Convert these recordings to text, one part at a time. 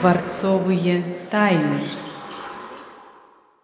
Дворцовые тайны.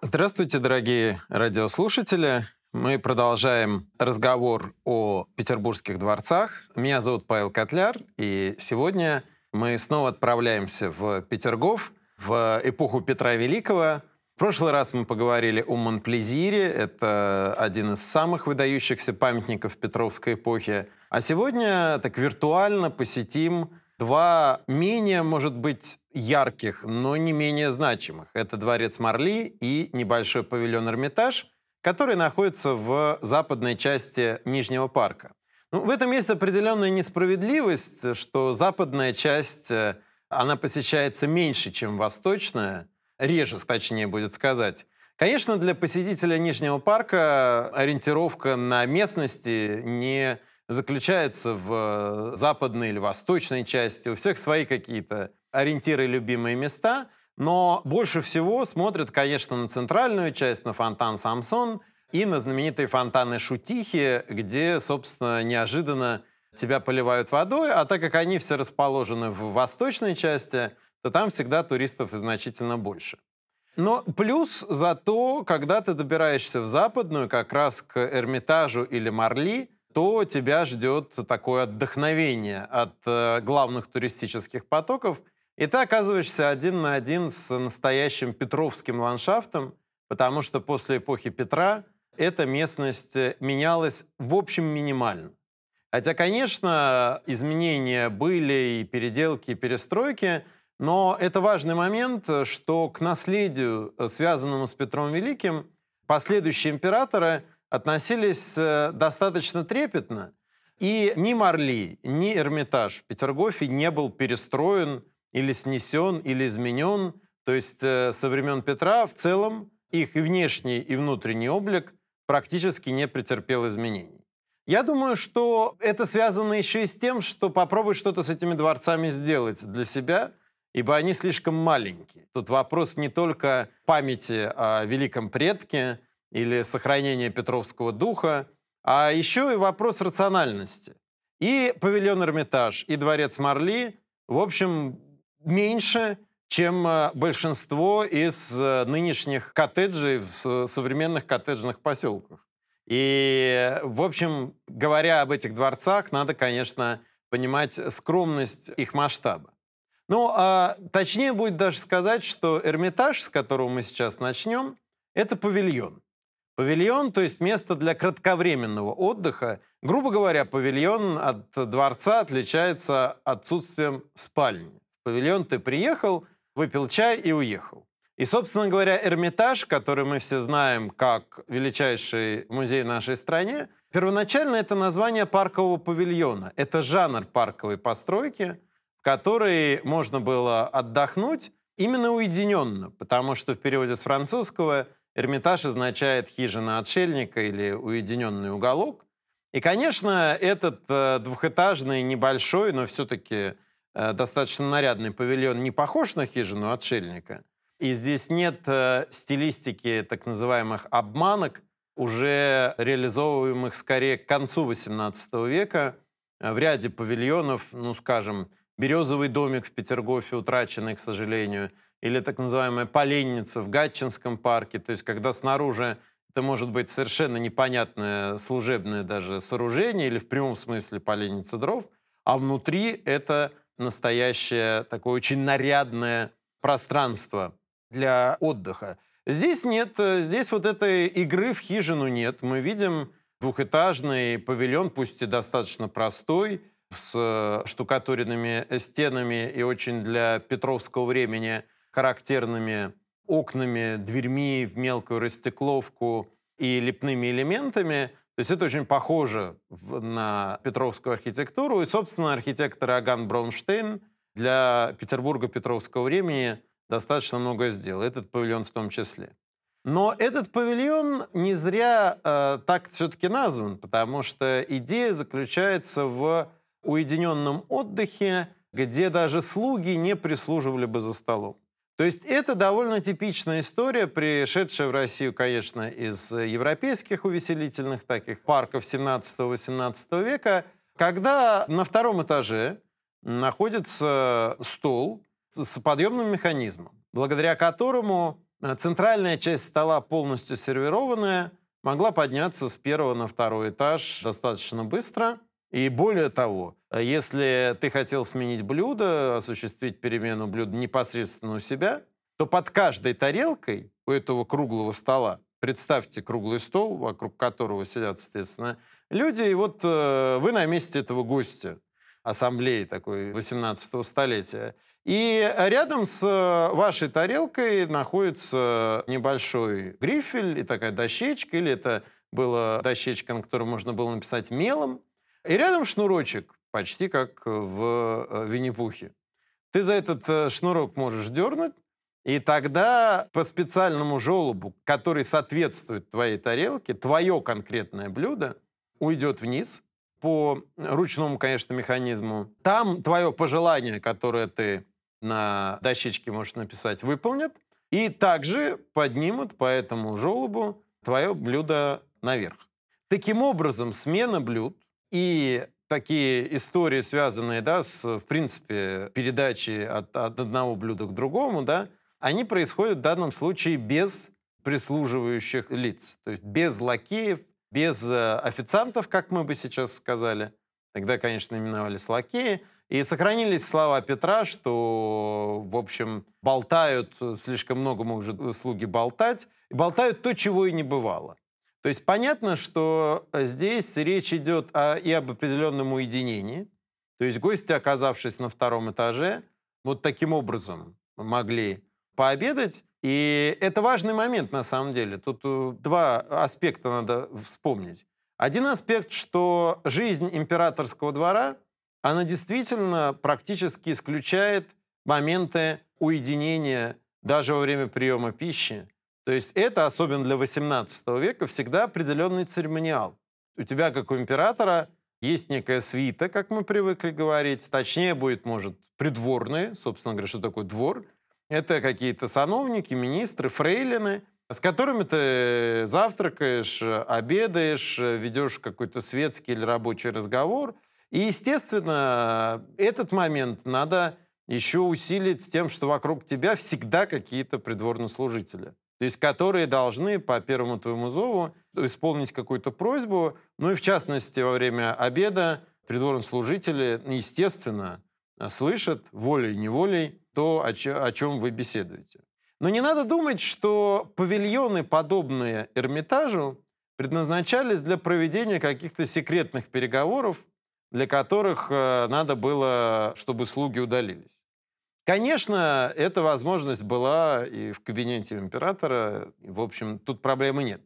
Здравствуйте, дорогие радиослушатели. Мы продолжаем разговор о петербургских дворцах. Меня зовут Павел Котляр, и сегодня мы снова отправляемся в Петергоф, в эпоху Петра Великого. В прошлый раз мы поговорили о Монплезире. Это один из самых выдающихся памятников Петровской эпохи. А сегодня так виртуально посетим Два менее, может быть, ярких, но не менее значимых. Это дворец Марли и небольшой павильон Эрмитаж, который находится в западной части Нижнего парка. Ну, в этом есть определенная несправедливость, что западная часть, э, она посещается меньше, чем восточная, реже, точнее будет сказать. Конечно, для посетителя Нижнего парка ориентировка на местности не заключается в э, западной или восточной части. У всех свои какие-то ориентиры, любимые места. Но больше всего смотрят, конечно, на центральную часть, на фонтан Самсон и на знаменитые фонтаны Шутихи, где, собственно, неожиданно тебя поливают водой, а так как они все расположены в восточной части, то там всегда туристов значительно больше. Но плюс зато, когда ты добираешься в западную, как раз к Эрмитажу или Марли, то тебя ждет такое отдохновение от э, главных туристических потоков, и ты оказываешься один на один с настоящим петровским ландшафтом, потому что после эпохи Петра эта местность э, менялась в общем минимально. Хотя, конечно, изменения были и переделки, и перестройки, но это важный момент, что к наследию, э, связанному с Петром Великим, последующие императоры – относились э, достаточно трепетно. И ни Марли, ни Эрмитаж в Петергофе не был перестроен или снесен, или изменен. То есть э, со времен Петра в целом их и внешний, и внутренний облик практически не претерпел изменений. Я думаю, что это связано еще и с тем, что попробуй что-то с этими дворцами сделать для себя, ибо они слишком маленькие. Тут вопрос не только памяти о великом предке, или сохранение Петровского духа, а еще и вопрос рациональности. И павильон Эрмитаж, и дворец Марли, в общем, меньше, чем э, большинство из э, нынешних коттеджей в современных коттеджных поселках. И, в общем, говоря об этих дворцах, надо, конечно, понимать скромность их масштаба. Ну, а точнее будет даже сказать, что Эрмитаж, с которого мы сейчас начнем, это павильон. Павильон, то есть место для кратковременного отдыха. Грубо говоря, павильон от дворца отличается отсутствием спальни. В павильон ты приехал, выпил чай и уехал. И, собственно говоря, Эрмитаж, который мы все знаем как величайший музей в нашей стране, первоначально это название паркового павильона. Это жанр парковой постройки, в которой можно было отдохнуть именно уединенно, потому что в переводе с французского Эрмитаж означает хижина отшельника или уединенный уголок. И, конечно, этот э, двухэтажный, небольшой, но все-таки э, достаточно нарядный павильон не похож на хижину отшельника. И здесь нет э, стилистики так называемых обманок, уже реализовываемых скорее к концу XVIII века. В ряде павильонов, ну, скажем, «Березовый домик» в Петергофе, утраченный, к сожалению – или так называемая поленница в Гатчинском парке, то есть когда снаружи это может быть совершенно непонятное служебное даже сооружение или в прямом смысле поленница дров, а внутри это настоящее такое очень нарядное пространство для отдыха. Здесь нет, здесь вот этой игры в хижину нет. Мы видим двухэтажный павильон, пусть и достаточно простой, с штукатуренными стенами и очень для петровского времени – характерными окнами, дверьми в мелкую растекловку и лепными элементами. То есть это очень похоже на петровскую архитектуру. И, собственно, архитектор Аган Бронштейн для Петербурга петровского времени достаточно много сделал. Этот павильон в том числе. Но этот павильон не зря э, так все-таки назван, потому что идея заключается в уединенном отдыхе, где даже слуги не прислуживали бы за столом. То есть это довольно типичная история, пришедшая в Россию, конечно, из европейских увеселительных таких парков 17-18 века, когда на втором этаже находится стол с подъемным механизмом, благодаря которому центральная часть стола, полностью сервированная, могла подняться с первого на второй этаж достаточно быстро. И более того, если ты хотел сменить блюдо, осуществить перемену блюда непосредственно у себя, то под каждой тарелкой у этого круглого стола, представьте круглый стол, вокруг которого сидят, соответственно, люди, и вот э, вы на месте этого гостя ассамблеи такой 18 столетия. И рядом с э, вашей тарелкой находится небольшой грифель и такая дощечка, или это была дощечка, на которой можно было написать мелом. И рядом шнурочек, почти как в э, Винни-Пухе. Ты за этот э, шнурок можешь дернуть, и тогда по специальному желобу, который соответствует твоей тарелке, твое конкретное блюдо уйдет вниз по ручному, конечно, механизму. Там твое пожелание, которое ты на дощечке можешь написать, выполнят. И также поднимут по этому желобу твое блюдо наверх. Таким образом, смена блюд и такие истории, связанные да, с, в принципе, передачей от, от одного блюда к другому, да, они происходят в данном случае без прислуживающих лиц, то есть без лакеев, без э, официантов, как мы бы сейчас сказали. Тогда, конечно, именовались лакеи. И сохранились слова Петра, что, в общем, болтают, слишком много могут слуги болтать, болтают то, чего и не бывало. То есть понятно, что здесь речь идет о, и об определенном уединении. То есть гости, оказавшись на втором этаже, вот таким образом могли пообедать. И это важный момент на самом деле. Тут э, два аспекта надо вспомнить. Один аспект, что жизнь императорского двора она действительно практически исключает моменты уединения даже во время приема пищи. То есть это, особенно для XVIII века, всегда определенный церемониал. У тебя, как у императора, есть некая свита, как мы привыкли говорить, точнее будет, может, придворные, собственно говоря, что такое двор. Это какие-то сановники, министры, фрейлины, с которыми ты завтракаешь, обедаешь, ведешь какой-то светский или рабочий разговор – и, естественно, этот момент надо еще усилить тем, что вокруг тебя всегда какие-то придворные служители. То есть которые должны по первому твоему зову исполнить какую-то просьбу. Ну и в частности, во время обеда придворные служители, естественно, слышат волей-неволей то, о, о чем вы беседуете. Но не надо думать, что павильоны, подобные Эрмитажу, предназначались для проведения каких-то секретных переговоров для которых э, надо было, чтобы слуги удалились. Конечно, эта возможность была и в кабинете императора. В общем, тут проблемы нет.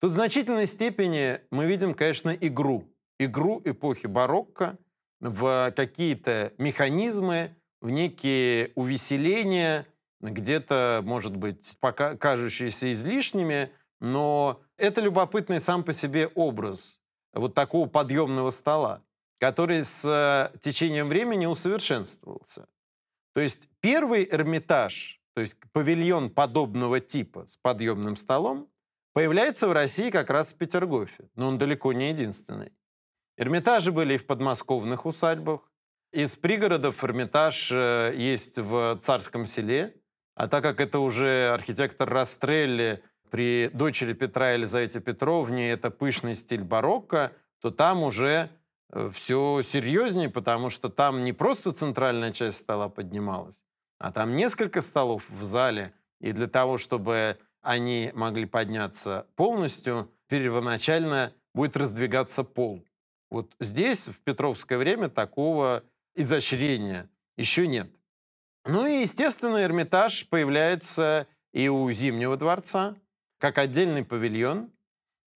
Тут в значительной степени мы видим, конечно, игру. Игру эпохи барокко в какие-то механизмы, в некие увеселения, где-то, может быть, пока кажущиеся излишними, но это любопытный сам по себе образ вот такого подъемного стола который с э, течением времени усовершенствовался. То есть первый Эрмитаж, то есть павильон подобного типа с подъемным столом, появляется в России как раз в Петергофе, но он далеко не единственный. Эрмитажи были и в подмосковных усадьбах, из пригородов Эрмитаж э, есть в Царском селе, а так как это уже архитектор Растрелли при дочери Петра Елизавете Петровне, это пышный стиль барокко, то там уже все серьезнее, потому что там не просто центральная часть стола поднималась, а там несколько столов в зале. И для того, чтобы они могли подняться полностью, первоначально будет раздвигаться пол. Вот здесь, в Петровское время, такого изощрения еще нет. Ну и, естественно, Эрмитаж появляется и у Зимнего дворца, как отдельный павильон.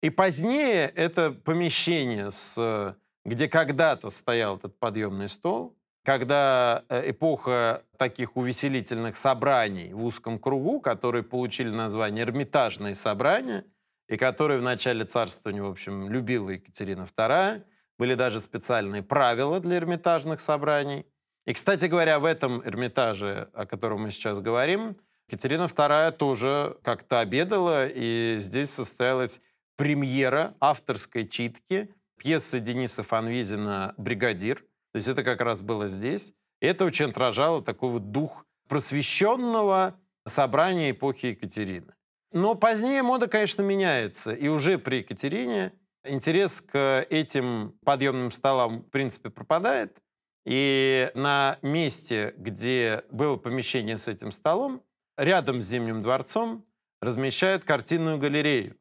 И позднее это помещение с где когда-то стоял этот подъемный стол, когда э, эпоха таких увеселительных собраний в узком кругу, которые получили название «Эрмитажные собрания», и которые в начале царствования, в общем, любила Екатерина II, были даже специальные правила для эрмитажных собраний. И, кстати говоря, в этом Эрмитаже, о котором мы сейчас говорим, Екатерина II тоже как-то обедала, и здесь состоялась премьера авторской читки пьесы Дениса Фанвизина «Бригадир». То есть это как раз было здесь. Это очень отражало такой вот дух просвещенного собрания эпохи Екатерины. Но позднее мода, конечно, меняется. И уже при Екатерине интерес к этим подъемным столам, в принципе, пропадает. И на месте, где было помещение с этим столом, рядом с Зимним дворцом размещают картинную галерею,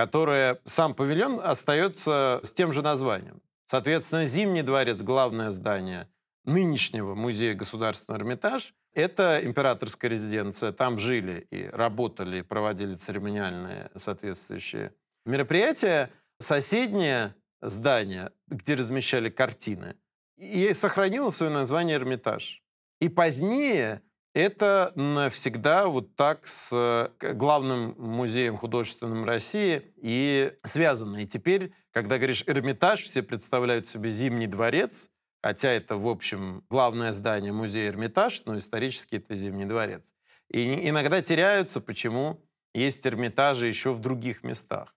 которая, сам павильон остается с тем же названием. Соответственно, Зимний дворец, главное здание нынешнего музея Государственного Эрмитаж, это императорская резиденция. Там жили и работали, проводили церемониальные соответствующие мероприятия. Соседнее здание, где размещали картины, и сохранило свое название Эрмитаж. И позднее это навсегда вот так с главным музеем художественным России и связано. И теперь, когда говоришь Эрмитаж, все представляют себе Зимний дворец, хотя это, в общем, главное здание музея Эрмитаж, но исторически это Зимний дворец. И иногда теряются, почему есть Эрмитажи еще в других местах.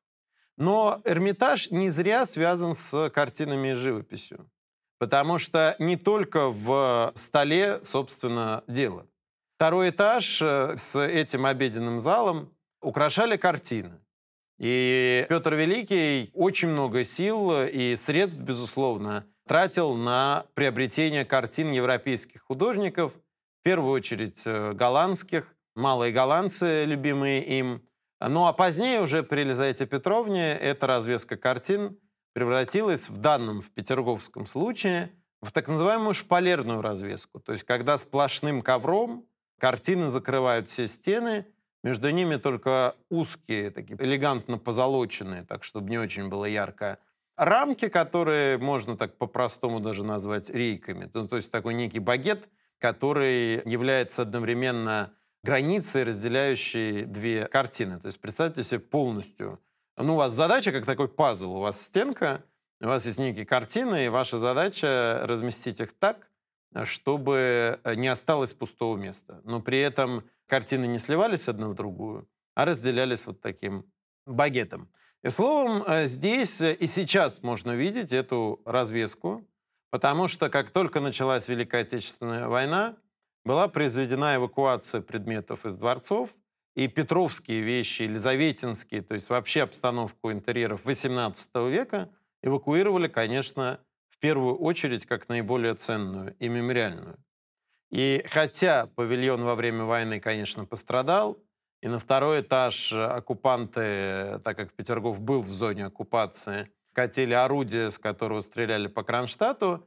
Но Эрмитаж не зря связан с картинами и живописью. Потому что не только в столе, собственно, дело. Второй этаж э, с этим обеденным залом украшали картины. И Петр Великий очень много сил и средств, безусловно, тратил на приобретение картин европейских художников, в первую очередь э, голландских, малые голландцы, любимые им. Ну а позднее, уже при Елизавете Петровне, эта развеска картин превратилась в данном, в петерговском случае, в так называемую шпалерную развеску. То есть когда сплошным ковром картины закрывают все стены, между ними только узкие, такие элегантно позолоченные, так чтобы не очень было ярко, рамки, которые можно так по-простому даже назвать рейками. Ну, то есть такой некий багет, который является одновременно границей, разделяющей две картины. То есть представьте себе полностью ну, у вас задача как такой пазл. У вас стенка, у вас есть некие картины, и ваша задача разместить их так, чтобы не осталось пустого места. Но при этом картины не сливались одна в другую, а разделялись вот таким багетом. И словом, э, здесь и сейчас можно видеть эту развеску, потому что как только началась Великая Отечественная война, была произведена эвакуация предметов из дворцов, и петровские вещи, елизаветинские, то есть вообще обстановку интерьеров XVIII века эвакуировали, конечно, первую очередь как наиболее ценную и мемориальную. И хотя павильон во время войны, конечно, пострадал, и на второй этаж оккупанты, так как Петергоф был в зоне оккупации, катили орудие, с которого стреляли по Кронштадту,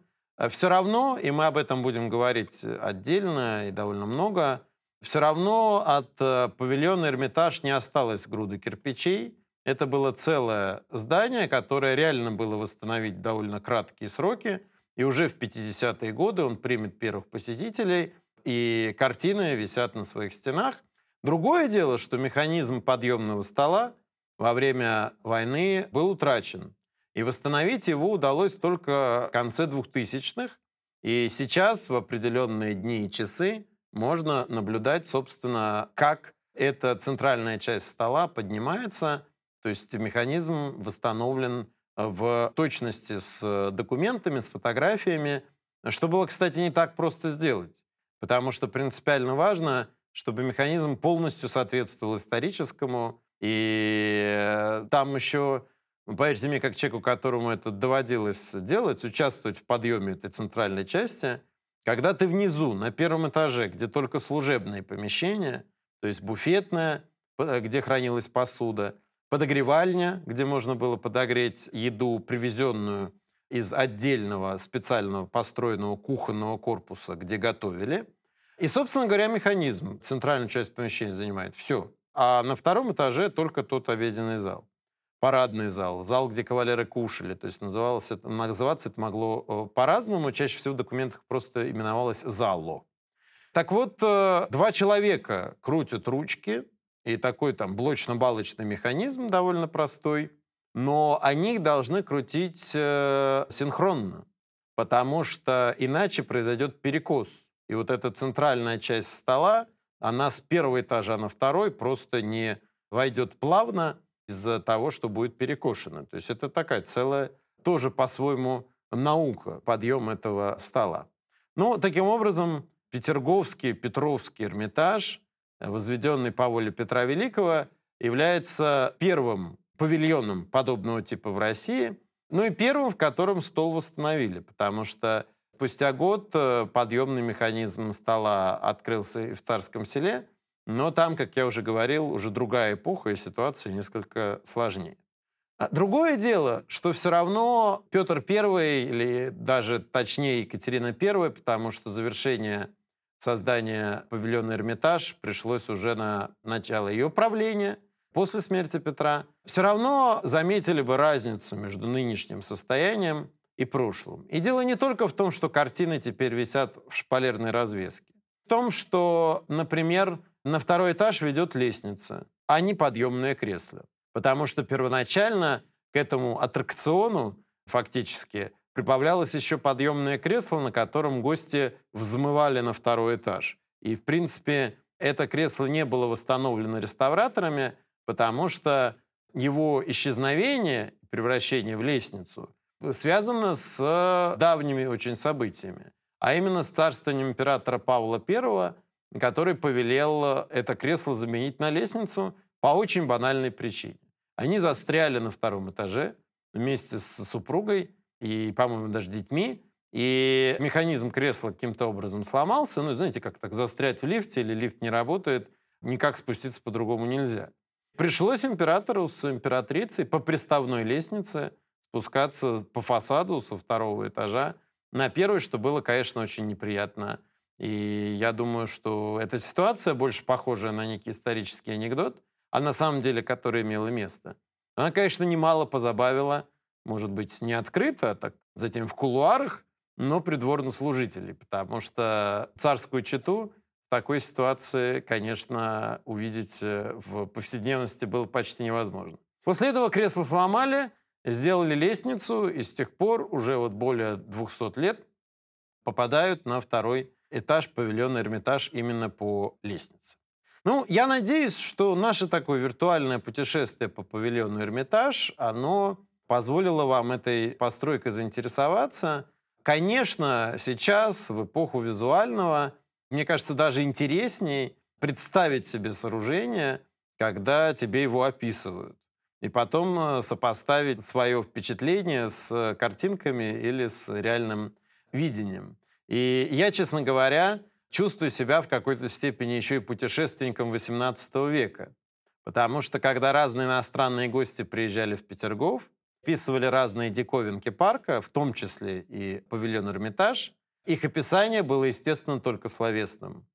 все равно, и мы об этом будем говорить отдельно и довольно много, все равно от э, павильона Эрмитаж не осталось груды кирпичей. Это было целое здание, которое реально было восстановить довольно краткие сроки. И уже в 50-е годы он примет первых посетителей, и картины висят на своих стенах. Другое дело, что механизм подъемного стола во время войны был утрачен. И восстановить его удалось только в конце 2000-х. И сейчас, в определенные дни и часы, можно наблюдать, собственно, как эта центральная часть стола поднимается, то есть механизм восстановлен в точности с документами, с фотографиями, что было, кстати, не так просто сделать, потому что принципиально важно, чтобы механизм полностью соответствовал историческому, и там еще, поверьте мне, как человеку, которому это доводилось делать, участвовать в подъеме этой центральной части – когда ты внизу, на первом этаже, где только служебные помещения, то есть буфетная, где хранилась посуда, подогревальня, где можно было подогреть еду, привезенную из отдельного специального построенного кухонного корпуса, где готовили. И, собственно говоря, механизм. Центральную часть помещения занимает все. А на втором этаже только тот обеденный зал парадный зал, зал, где кавалеры кушали. То есть называлось это, называться это могло э, по-разному. Чаще всего в документах просто именовалось «зало». Так вот, э, два человека крутят ручки, и такой там блочно-балочный механизм довольно простой, но они должны крутить э, синхронно, потому что иначе произойдет перекос. И вот эта центральная часть стола, она с первого этажа на второй просто не войдет плавно, из-за того, что будет перекошено. То есть это такая целая, тоже по-своему наука, подъем этого стола. Ну, таким образом, Петерговский, Петровский Эрмитаж, возведенный по воле Петра Великого, является первым павильоном подобного типа в России, ну и первым, в котором стол восстановили, потому что спустя год э, подъемный механизм стола открылся в Царском селе, но там, как я уже говорил, уже другая эпоха и ситуация несколько сложнее. А другое дело, что все равно Петр I, или даже точнее Екатерина I, потому что завершение создания павильона Эрмитаж пришлось уже на начало ее правления, после смерти Петра, все равно заметили бы разницу между нынешним состоянием и прошлым. И дело не только в том, что картины теперь висят в шпалерной развеске. В том, что, например, на второй этаж ведет лестница, а не подъемное кресло. Потому что первоначально к этому аттракциону фактически прибавлялось еще подъемное кресло, на котором гости взмывали на второй этаж. И, в принципе, это кресло не было восстановлено реставраторами, потому что его исчезновение, превращение в лестницу, связано с давними очень событиями, а именно с царствованием императора Павла I, который повелел это кресло заменить на лестницу по очень банальной причине. Они застряли на втором этаже вместе с супругой и, по-моему, даже детьми, и механизм кресла каким-то образом сломался. Ну, знаете, как так застрять в лифте или лифт не работает, никак спуститься по-другому нельзя. Пришлось императору с императрицей по приставной лестнице спускаться по фасаду со второго этажа на первый, что было, конечно, очень неприятно. И я думаю, что эта ситуация больше похожая на некий исторический анекдот, а на самом деле, который имело место. Она, конечно, немало позабавила, может быть, не открыто, а так затем в кулуарах, но придворных служителей, потому что царскую чету в такой ситуации, конечно, увидеть э, в повседневности было почти невозможно. После этого кресло сломали, сделали лестницу, и с тех пор уже вот более 200 лет попадают на второй этаж павильона Эрмитаж именно по лестнице. Ну, я надеюсь, что наше такое виртуальное путешествие по павильону Эрмитаж, оно позволило вам этой постройкой заинтересоваться. Конечно, сейчас, в эпоху визуального, мне кажется, даже интересней представить себе сооружение, когда тебе его описывают. И потом э, сопоставить свое впечатление с картинками или с реальным видением. И я, честно говоря, чувствую себя в какой-то степени еще и путешественником XVIII века. Потому что когда разные иностранные гости приезжали в Петергоф, описывали разные диковинки парка, в том числе и павильон Эрмитаж, их описание было, естественно, только словесным.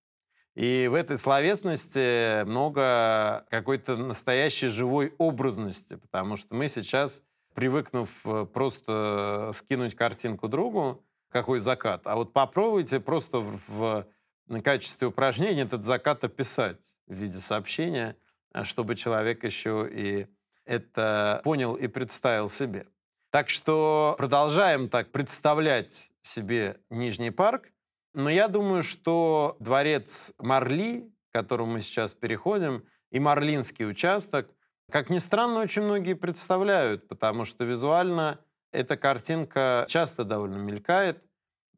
И в этой словесности много какой-то настоящей живой образности, потому что мы сейчас, привыкнув э, просто скинуть картинку другу, какой закат, а вот попробуйте просто в, в качестве упражнения этот закат описать в виде сообщения, э, чтобы человек еще и это понял и представил себе. Так что продолжаем так представлять себе Нижний парк. Но я думаю, что дворец Марли, к которому мы сейчас переходим, и Марлинский участок, как ни странно, очень многие представляют, потому что визуально эта картинка часто довольно мелькает.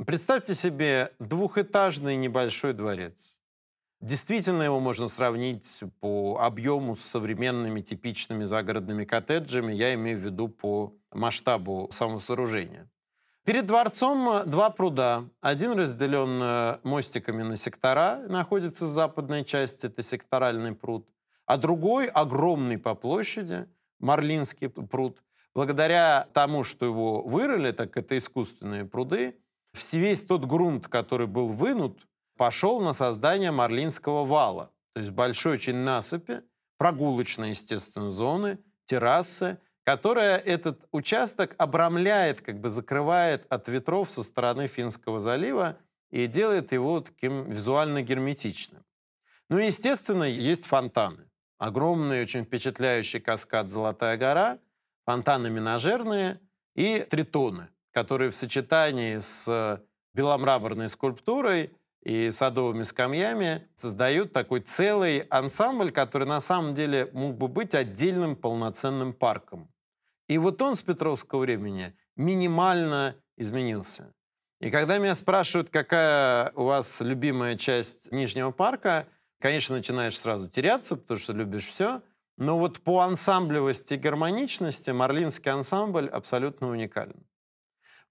Представьте себе двухэтажный небольшой дворец. Действительно, его можно сравнить по объему с современными типичными загородными коттеджами. Я имею в виду по масштабу самого сооружения. Перед дворцом два пруда. Один разделен э, мостиками на сектора, находится в западной части, это секторальный пруд. А другой, огромный по площади, Марлинский пруд, благодаря тому, что его вырыли, так это искусственные пруды, весь тот грунт, который был вынут, пошел на создание Марлинского вала, то есть большой очень насыпи, прогулочной, естественно, зоны, террасы, которая этот участок обрамляет, как бы закрывает от ветров со стороны Финского залива и делает его таким визуально герметичным. Ну и, естественно, есть фонтаны. Огромный, очень впечатляющий каскад «Золотая гора», фонтаны менажерные и тритоны, которые в сочетании с беломраморной скульптурой и садовыми скамьями создают такой целый ансамбль, который на самом деле мог бы быть отдельным полноценным парком. И вот он с Петровского времени минимально изменился. И когда меня спрашивают, какая у вас любимая часть Нижнего парка, конечно, начинаешь сразу теряться, потому что любишь все. Но вот по ансамблевости и гармоничности Марлинский ансамбль абсолютно уникален.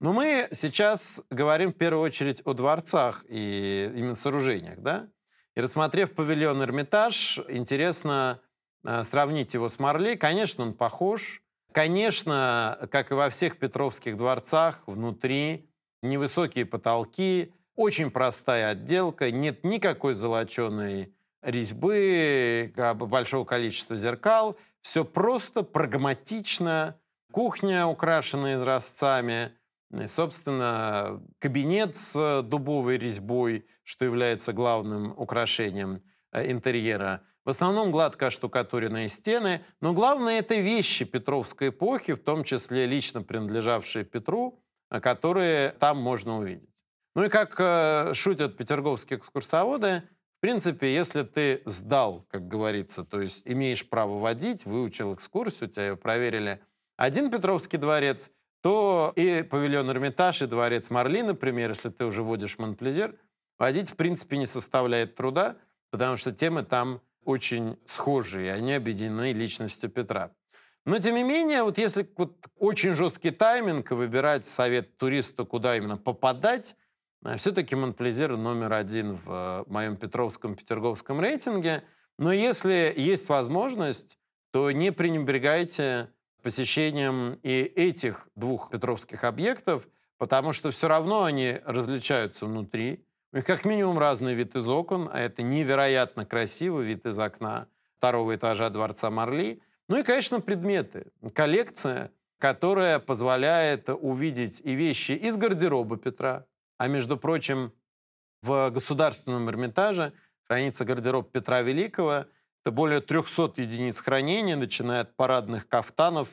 Но мы сейчас говорим в первую очередь о дворцах и именно сооружениях, да? И рассмотрев павильон Эрмитаж, интересно э, сравнить его с Марли. Конечно, он похож. Конечно, как и во всех петровских дворцах, внутри невысокие потолки, очень простая отделка, нет никакой золоченой резьбы, большого количества зеркал. Все просто, прагматично. Кухня, украшенная изразцами. И, собственно, кабинет с дубовой резьбой, что является главным украшением э, интерьера. В основном гладко оштукатуренные стены, но главное это вещи Петровской эпохи, в том числе лично принадлежавшие Петру, э, которые там можно увидеть. Ну и как э, шутят петерговские экскурсоводы, в принципе, если ты сдал, как говорится, то есть имеешь право водить, выучил экскурсию, тебя ее проверили, один Петровский дворец, то и павильон Эрмитаж, и дворец Марли, например, если ты уже водишь Монплезер, водить, в принципе, не составляет труда, потому что темы там очень схожие, они объединены личностью Петра. Но, тем не менее, вот если вот очень жесткий тайминг, выбирать совет туристу, куда именно попадать, а Все-таки Монплезир номер один в э, моем Петровском, Петерговском рейтинге. Но если есть возможность, то не пренебрегайте посещением и этих двух петровских объектов, потому что все равно они различаются внутри. У них как минимум разный вид из окон, а это невероятно красивый вид из окна второго этажа Дворца Марли. Ну и, конечно, предметы. Коллекция, которая позволяет увидеть и вещи из гардероба Петра, а между прочим, в Государственном Эрмитаже хранится гардероб Петра Великого. Это более 300 единиц хранения, начиная от парадных кафтанов,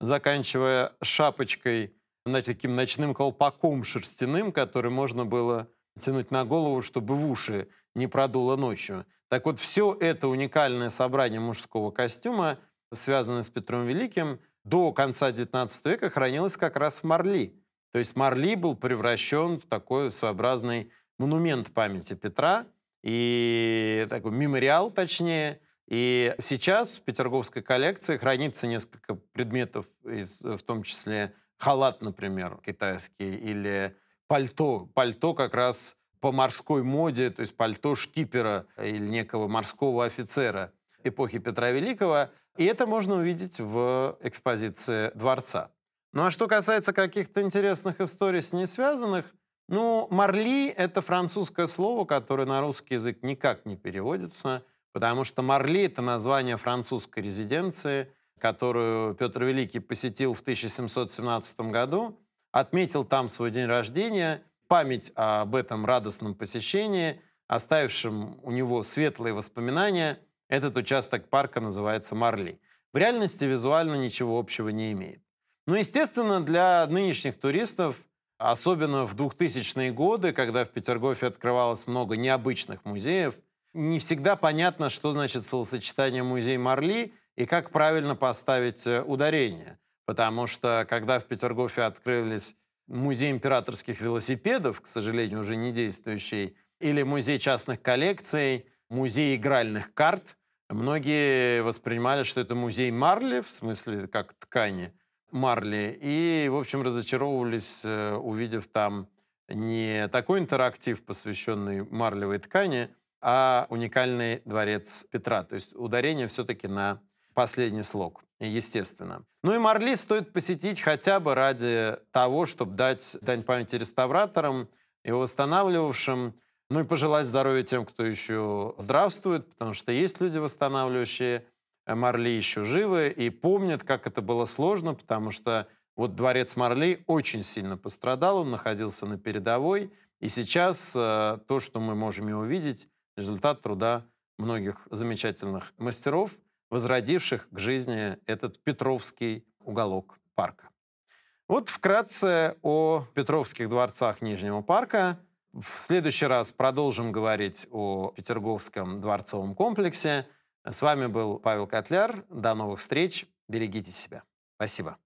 заканчивая шапочкой, значит, таким ночным колпаком шерстяным, который можно было тянуть на голову, чтобы в уши не продуло ночью. Так вот, все это уникальное собрание мужского костюма, связанное с Петром Великим, до конца XIX века хранилось как раз в Марли. То есть Марли был превращен в такой своеобразный монумент памяти Петра, и такой мемориал, точнее. И сейчас в Петерговской коллекции хранится несколько предметов, из, в том числе халат, например, китайский, или пальто. Пальто как раз по морской моде, то есть пальто шкипера или некого морского офицера эпохи Петра Великого. И это можно увидеть в экспозиции дворца. Ну а что касается каких-то интересных историй с ней связанных, ну, Марли — это французское слово, которое на русский язык никак не переводится, потому что Марли — это название французской резиденции, которую Петр Великий посетил в 1717 году, отметил там свой день рождения, память об этом радостном посещении, оставившем у него светлые воспоминания, этот участок парка называется Марли. В реальности визуально ничего общего не имеет. Ну, естественно, для нынешних туристов, особенно в 2000-е годы, когда в Петергофе открывалось много необычных музеев, не всегда понятно, что значит словосочетание «музей Марли» и как правильно поставить э, ударение. Потому что, когда в Петергофе открылись музей императорских велосипедов, к сожалению, уже не действующий, или музей частных коллекций, музей игральных карт, многие воспринимали, что это музей Марли, в смысле как ткани – Марли. И, в общем, разочаровывались, э, увидев там не такой интерактив, посвященный марлевой ткани, а уникальный дворец Петра. То есть ударение все-таки на последний слог, естественно. Ну и Марли стоит посетить хотя бы ради того, чтобы дать дань памяти реставраторам, его восстанавливавшим, ну и пожелать здоровья тем, кто еще здравствует, потому что есть люди, восстанавливающие Марли еще живы и помнят, как это было сложно, потому что вот дворец Марли очень сильно пострадал, он находился на передовой, и сейчас э, то, что мы можем и увидеть, результат труда многих замечательных мастеров, возродивших к жизни этот Петровский уголок парка. Вот вкратце о Петровских дворцах Нижнего парка. В следующий раз продолжим говорить о Петерговском дворцовом комплексе – с вами был Павел Котляр. До новых встреч. Берегите себя. Спасибо.